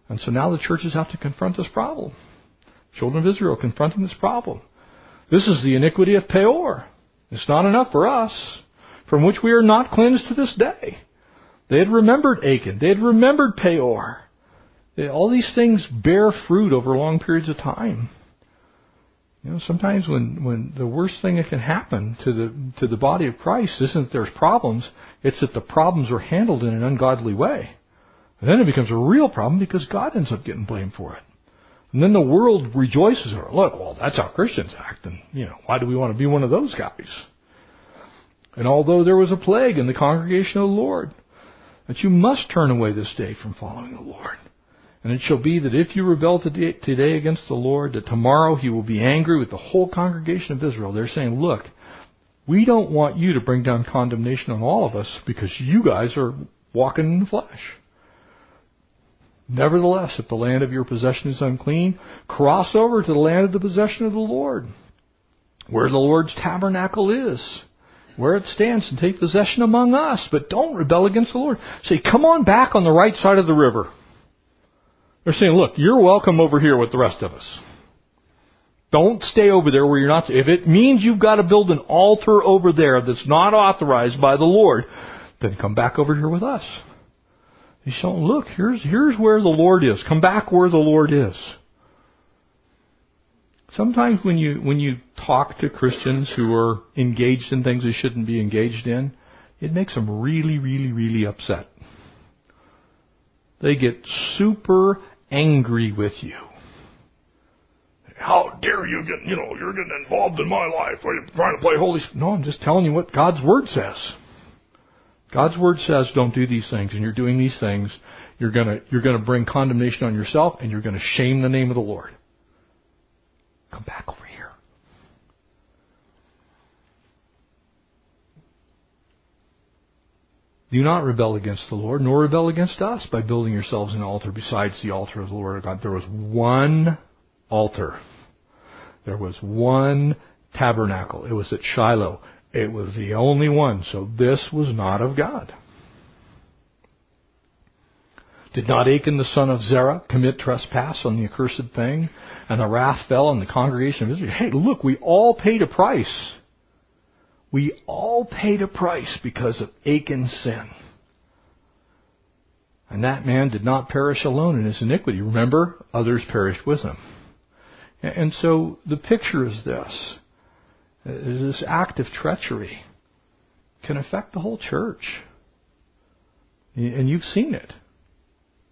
And so now the churches have to confront this problem. Children of Israel confronting this problem. This is the iniquity of Peor. It's not enough for us, from which we are not cleansed to this day. They had remembered Achan. They had remembered Peor. All these things bear fruit over long periods of time. You know, sometimes when, when the worst thing that can happen to the to the body of Christ isn't that there's problems, it's that the problems are handled in an ungodly way. And then it becomes a real problem because God ends up getting blamed for it. And then the world rejoices over, look, well, that's how Christians act, and you know, why do we want to be one of those guys? And although there was a plague in the congregation of the Lord, that you must turn away this day from following the Lord. And it shall be that if you rebel today against the Lord, that tomorrow he will be angry with the whole congregation of Israel. They're saying, look, we don't want you to bring down condemnation on all of us because you guys are walking in the flesh. Nevertheless, if the land of your possession is unclean, cross over to the land of the possession of the Lord, where the Lord's tabernacle is, where it stands, and take possession among us. But don't rebel against the Lord. Say, come on back on the right side of the river. They're saying, look, you're welcome over here with the rest of us. Don't stay over there where you're not. If it means you've got to build an altar over there that's not authorized by the Lord, then come back over here with us. He's showing, look, here's, here's where the Lord is. Come back where the Lord is. Sometimes when you, when you talk to Christians who are engaged in things they shouldn't be engaged in, it makes them really, really, really upset. They get super angry with you. How dare you get, you know, you're getting involved in my life. Are you trying to play holy? No, I'm just telling you what God's Word says. God's Word says don't do these things, and you're doing these things. You're gonna, you're gonna bring condemnation on yourself, and you're gonna shame the name of the Lord. Come back over here. Do not rebel against the Lord, nor rebel against us by building yourselves an altar besides the altar of the Lord God. There was one altar. There was one tabernacle. It was at Shiloh. It was the only one. So this was not of God. Did not Achan the son of Zerah commit trespass on the accursed thing? And the wrath fell on the congregation of Israel. Hey, look, we all paid a price. We all paid a price because of Achan's sin. And that man did not perish alone in his iniquity. Remember, others perished with him. And so the picture is this. This act of treachery can affect the whole church. And you've seen it.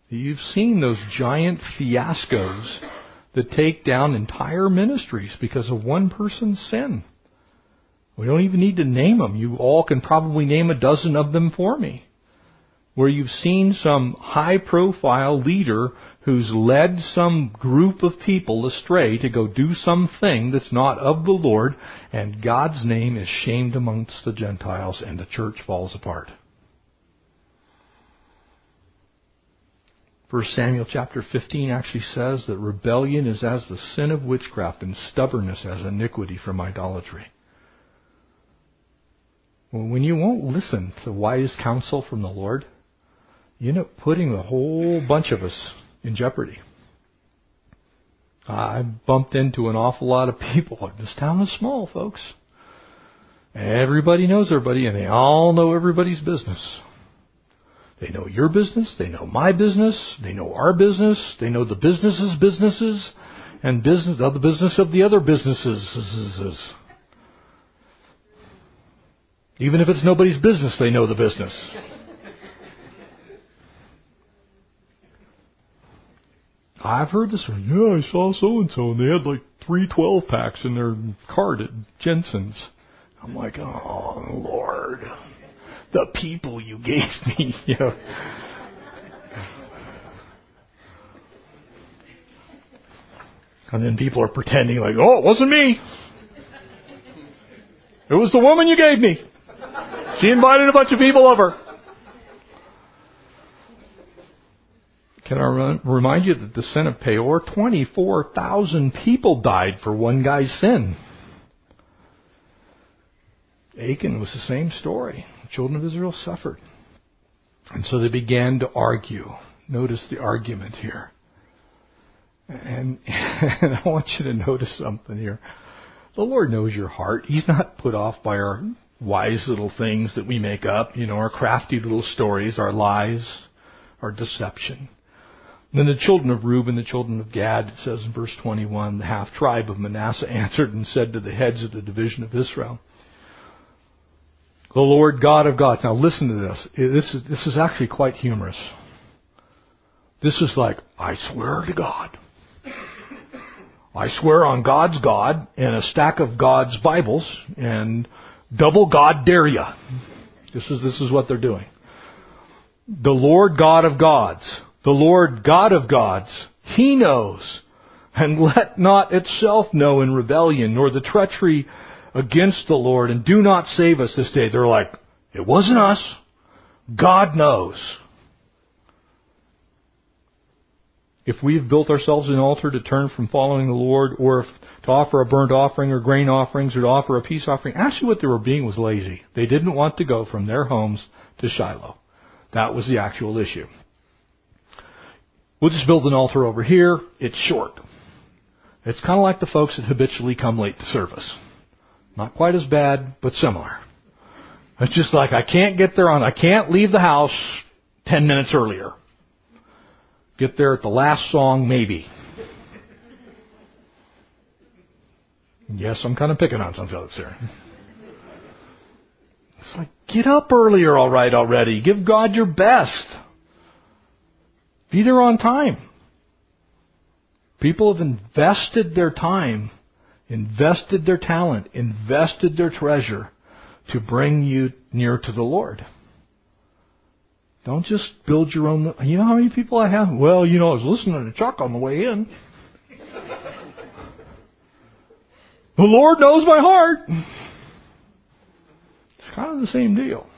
You've seen those giant fiascos that take down entire ministries because of one person's sin. We don't even need to name them. You all can probably name a dozen of them for me where you've seen some high profile leader who's led some group of people astray to go do something that's not of the Lord, and God's name is shamed amongst the Gentiles, and the church falls apart. 1 Samuel chapter 15 actually says that rebellion is as the sin of witchcraft and stubbornness as iniquity from idolatry. When you won't listen to wise counsel from the Lord, you up putting a whole bunch of us in jeopardy. I bumped into an awful lot of people. This town is small, folks. Everybody knows everybody, and they all know everybody's business. They know your business, they know my business, they know our business, they know the businesses' businesses, and business the business of the other businesses. Even if it's nobody's business, they know the business. I've heard this one. Yeah, I saw so and so, and they had like three 12 packs in their cart at Jensen's. I'm like, oh Lord, the people you gave me, you know. And then people are pretending like, oh, it wasn't me. It was the woman you gave me. She invited a bunch of people over. Can I remind you that the sin of Peor, 24,000 people died for one guy's sin. Achan was the same story. The children of Israel suffered. And so they began to argue. Notice the argument here. And, and I want you to notice something here. The Lord knows your heart. He's not put off by our wise little things that we make up, you know, our crafty little stories, our lies, our deception. Then the children of Reuben, the children of Gad, it says in verse 21, the half tribe of Manasseh answered and said to the heads of the division of Israel, the Lord God of gods. Now listen to this. This is, this is actually quite humorous. This is like, I swear to God. I swear on God's God and a stack of God's Bibles and double God dare ya. This is, this is what they're doing. The Lord God of gods, the Lord God of gods, He knows, and let not itself know in rebellion, nor the treachery against the Lord, and do not save us this day. They're like, it wasn't us. God knows. If we've built ourselves an altar to turn from following the Lord, or if to offer a burnt offering or grain offerings, or to offer a peace offering, actually what they were being was lazy. They didn't want to go from their homes to Shiloh. That was the actual issue. We'll just build an altar over here. It's short. It's kind of like the folks that habitually come late to service. Not quite as bad, but similar. It's just like I can't get there on, I can't leave the house 10 minutes earlier. Get there at the last song, maybe. Yes, I'm kind of picking on some folks here. It's like, get up earlier, alright, already. Give God your best. Be there on time. People have invested their time, invested their talent, invested their treasure to bring you near to the Lord. Don't just build your own. You know how many people I have? Well, you know, I was listening to Chuck on the way in. the Lord knows my heart. It's kind of the same deal.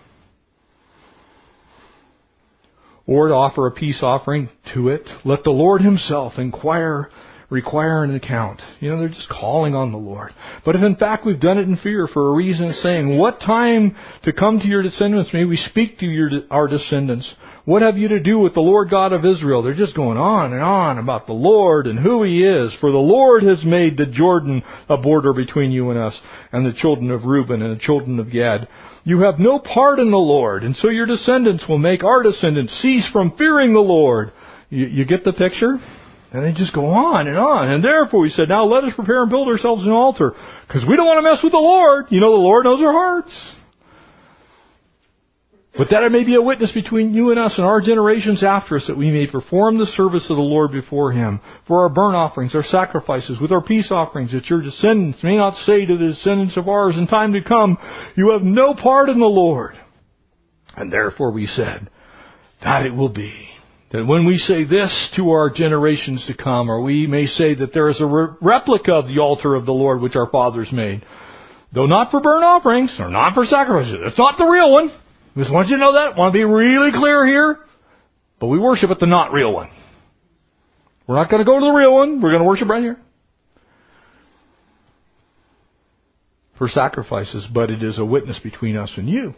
Or to offer a peace offering to it, let the Lord Himself inquire require an account. You know, they're just calling on the Lord. But if in fact we've done it in fear for a reason, saying, What time to come to your descendants may we speak to your, our descendants? What have you to do with the Lord God of Israel? They're just going on and on about the Lord and who He is. For the Lord has made the Jordan a border between you and us, and the children of Reuben and the children of Gad. You have no part in the Lord, and so your descendants will make our descendants cease from fearing the Lord. You, you get the picture? And they just go on and on. And therefore we said, now let us prepare and build ourselves an altar. Because we don't want to mess with the Lord. You know the Lord knows our hearts. But that it may be a witness between you and us and our generations after us that we may perform the service of the Lord before Him. For our burnt offerings, our sacrifices, with our peace offerings, that your descendants may not say to the descendants of ours in time to come, you have no part in the Lord. And therefore we said, that it will be that when we say this to our generations to come, or we may say that there is a re- replica of the altar of the Lord which our fathers made, though not for burnt offerings, or not for sacrifices, it's not the real one. Just want you to know that. Want to be really clear here. But we worship at the not real one. We're not going to go to the real one. We're going to worship right here. For sacrifices, but it is a witness between us and you.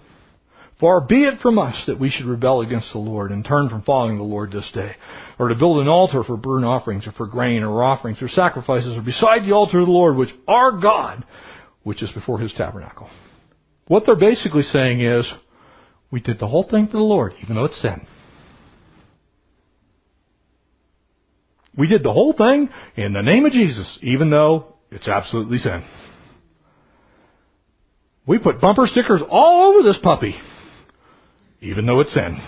Far be it from us that we should rebel against the Lord and turn from following the Lord this day, or to build an altar for burnt offerings, or for grain, or offerings, or sacrifices, or beside the altar of the Lord, which our God, which is before His tabernacle. What they're basically saying is, we did the whole thing for the Lord, even though it's sin. We did the whole thing in the name of Jesus, even though it's absolutely sin. We put bumper stickers all over this puppy even though it's sin.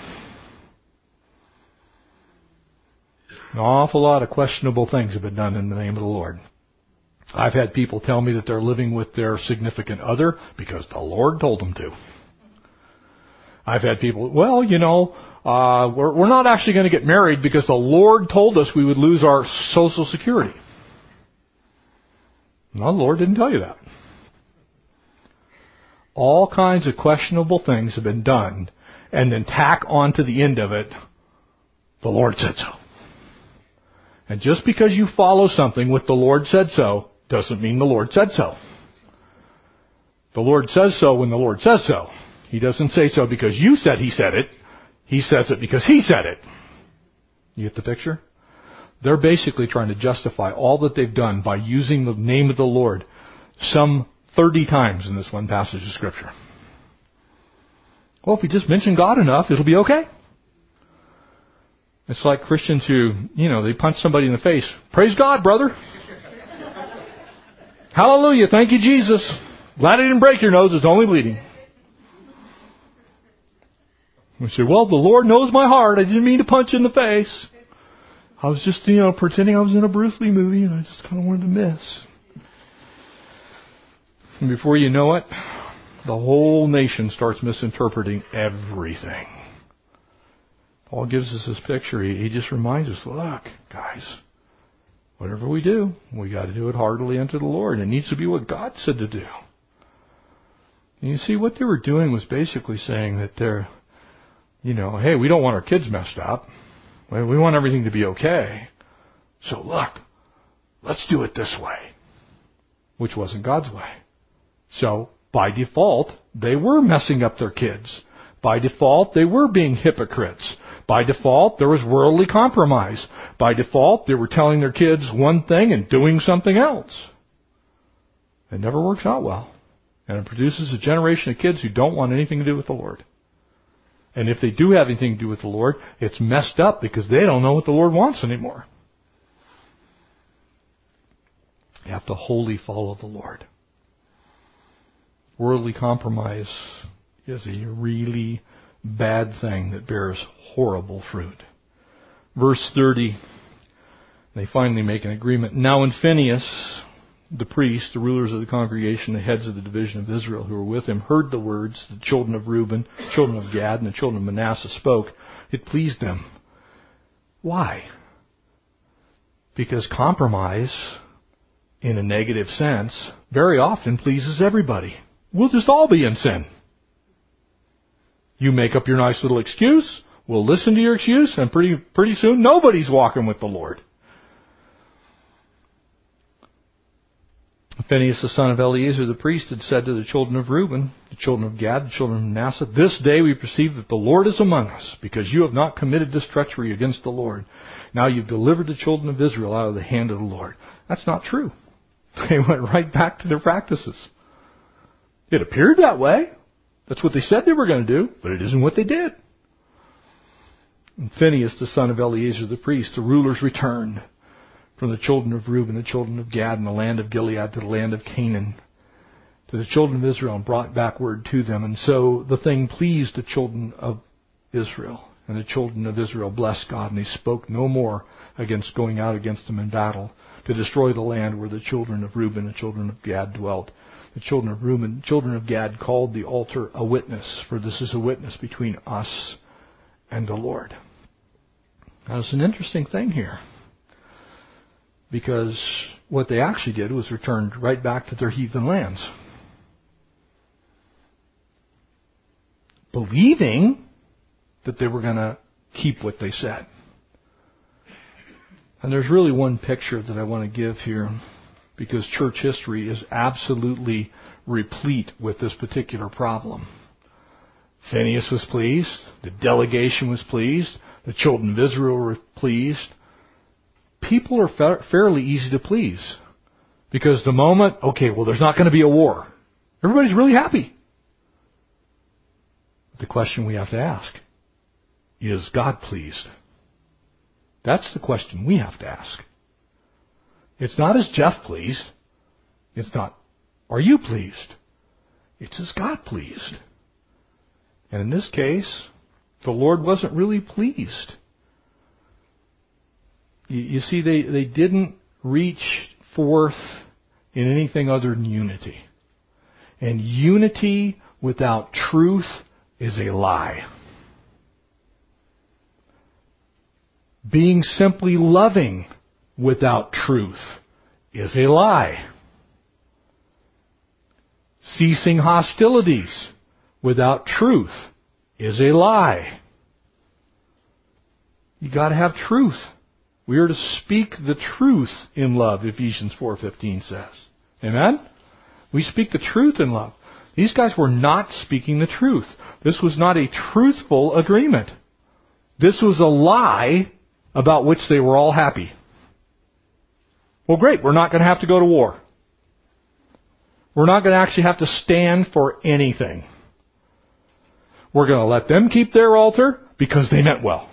An awful lot of questionable things have been done in the name of the Lord. I've had people tell me that they're living with their significant other because the Lord told them to. I've had people, well, you know, uh, we're, we're not actually going to get married because the Lord told us we would lose our social security. No, the Lord didn't tell you that. All kinds of questionable things have been done and then tack on to the end of it, the Lord said so. And just because you follow something with the Lord said so, doesn't mean the Lord said so. The Lord says so when the Lord says so. He doesn't say so because you said He said it. He says it because He said it. You get the picture? They're basically trying to justify all that they've done by using the name of the Lord some 30 times in this one passage of Scripture. Well, if we just mention God enough, it'll be okay. It's like Christians who, you know, they punch somebody in the face. Praise God, brother. Hallelujah. Thank you, Jesus. Glad I didn't break your nose. It's only bleeding. We say, well, the Lord knows my heart. I didn't mean to punch in the face. I was just, you know, pretending I was in a Bruce Lee movie and I just kind of wanted to miss. And before you know it, the whole nation starts misinterpreting everything. Paul gives us this picture. He, he just reminds us, look, guys, whatever we do, we got to do it heartily unto the Lord. It needs to be what God said to do. And you see, what they were doing was basically saying that they're, you know, hey, we don't want our kids messed up. We want everything to be okay. So look, let's do it this way. Which wasn't God's way. So, by default, they were messing up their kids. By default, they were being hypocrites. By default, there was worldly compromise. By default, they were telling their kids one thing and doing something else. It never works out well. And it produces a generation of kids who don't want anything to do with the Lord. And if they do have anything to do with the Lord, it's messed up because they don't know what the Lord wants anymore. You have to wholly follow the Lord. Worldly compromise is a really bad thing that bears horrible fruit. Verse 30, they finally make an agreement. Now when Phinehas, the priests, the rulers of the congregation, the heads of the division of Israel who were with him, heard the words the children of Reuben, children of Gad, and the children of Manasseh spoke, it pleased them. Why? Because compromise, in a negative sense, very often pleases everybody. We'll just all be in sin. You make up your nice little excuse, we'll listen to your excuse, and pretty, pretty soon nobody's walking with the Lord. Phinehas the son of Eleazar the priest had said to the children of Reuben, the children of Gad, the children of Manasseh, This day we perceive that the Lord is among us, because you have not committed this treachery against the Lord. Now you've delivered the children of Israel out of the hand of the Lord. That's not true. They went right back to their practices. It appeared that way. That's what they said they were going to do, but it isn't what they did. And Phinehas, the son of Eleazar the priest, the rulers returned from the children of Reuben, the children of Gad, and the land of Gilead to the land of Canaan, to the children of Israel, and brought back word to them. And so the thing pleased the children of Israel. And the children of Israel blessed God, and they spoke no more against going out against them in battle to destroy the land where the children of Reuben and the children of Gad dwelt. The children of Reuben, children of Gad called the altar a witness, for this is a witness between us and the Lord. Now, it's an interesting thing here because what they actually did was returned right back to their heathen lands. Believing that they were going to keep what they said. And there's really one picture that I want to give here because church history is absolutely replete with this particular problem. Phinehas was pleased, the delegation was pleased, the children of Israel were pleased, people are fa- fairly easy to please. Because the moment, okay, well, there's not going to be a war, everybody's really happy. The question we have to ask is God pleased? That's the question we have to ask. It's not is Jeff pleased? It's not, are you pleased? It's is God pleased? And in this case, the Lord wasn't really pleased. You, you see, they, they didn't reach forth in anything other than unity. And unity without truth is a lie. Being simply loving without truth is a lie. Ceasing hostilities without truth is a lie. You gotta have truth. We are to speak the truth in love, Ephesians 4:15 says. Amen? We speak the truth in love. These guys were not speaking the truth. This was not a truthful agreement. This was a lie about which they were all happy. Well, great, we're not going to have to go to war. We're not going to actually have to stand for anything. We're going to let them keep their altar because they meant well.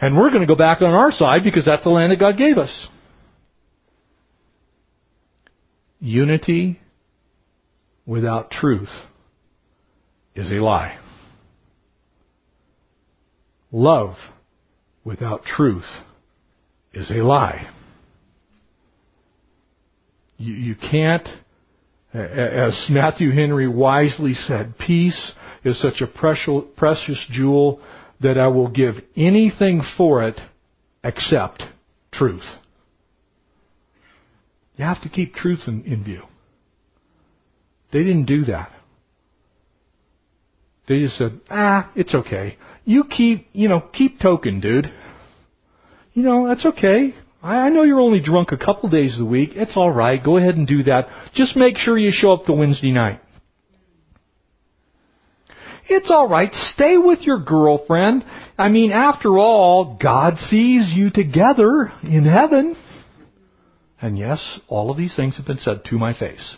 And we're going to go back on our side because that's the land that God gave us. Unity without truth is a lie. Love without truth is a lie. You, you can't, as Matthew Henry wisely said, peace is such a precious, precious jewel that I will give anything for it except truth. You have to keep truth in, in view. They didn't do that. They just said, ah, it's okay. You keep, you know, keep token, dude. You know, that's okay. I know you're only drunk a couple days a week. It's alright. Go ahead and do that. Just make sure you show up the Wednesday night. It's alright. Stay with your girlfriend. I mean, after all, God sees you together in heaven. And yes, all of these things have been said to my face.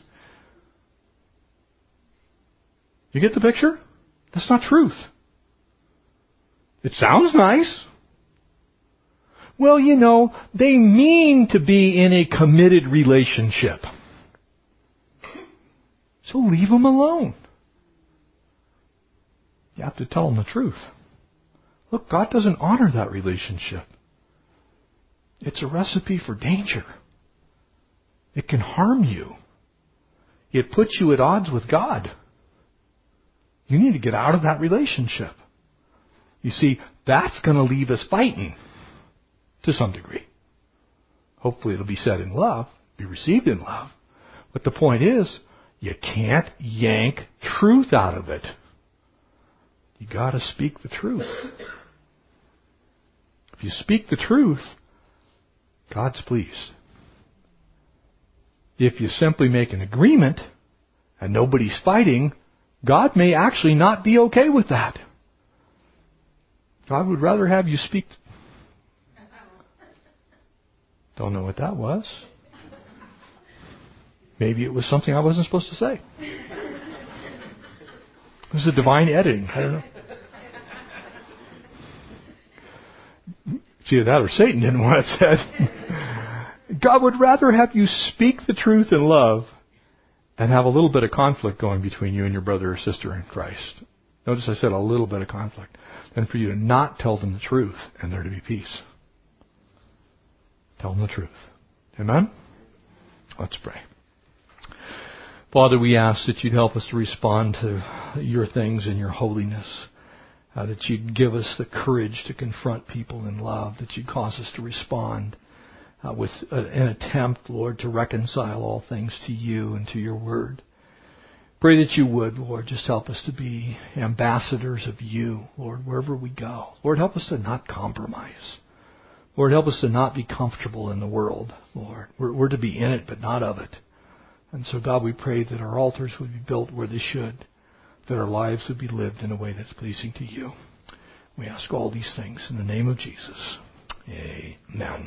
You get the picture? That's not truth. It sounds nice. Well, you know, they mean to be in a committed relationship. So leave them alone. You have to tell them the truth. Look, God doesn't honor that relationship. It's a recipe for danger. It can harm you. It puts you at odds with God. You need to get out of that relationship. You see, that's going to leave us fighting to some degree. Hopefully it'll be said in love, be received in love. But the point is, you can't yank truth out of it. You gotta speak the truth. If you speak the truth, God's pleased. If you simply make an agreement and nobody's fighting, God may actually not be okay with that. God would rather have you speak. Don't know what that was. Maybe it was something I wasn't supposed to say. It was a divine editing. I don't know. It's either that or Satan didn't want it said. God would rather have you speak the truth in love and have a little bit of conflict going between you and your brother or sister in Christ. Notice I said a little bit of conflict. Than for you to not tell them the truth and there to be peace. Tell them the truth. Amen? Let's pray. Father, we ask that you'd help us to respond to your things and your holiness. Uh, that you'd give us the courage to confront people in love. That you'd cause us to respond uh, with a, an attempt, Lord, to reconcile all things to you and to your word. Pray that you would, Lord, just help us to be ambassadors of you, Lord, wherever we go. Lord, help us to not compromise. Lord, help us to not be comfortable in the world, Lord. We're, we're to be in it, but not of it. And so, God, we pray that our altars would be built where they should, that our lives would be lived in a way that's pleasing to you. We ask all these things in the name of Jesus. Amen.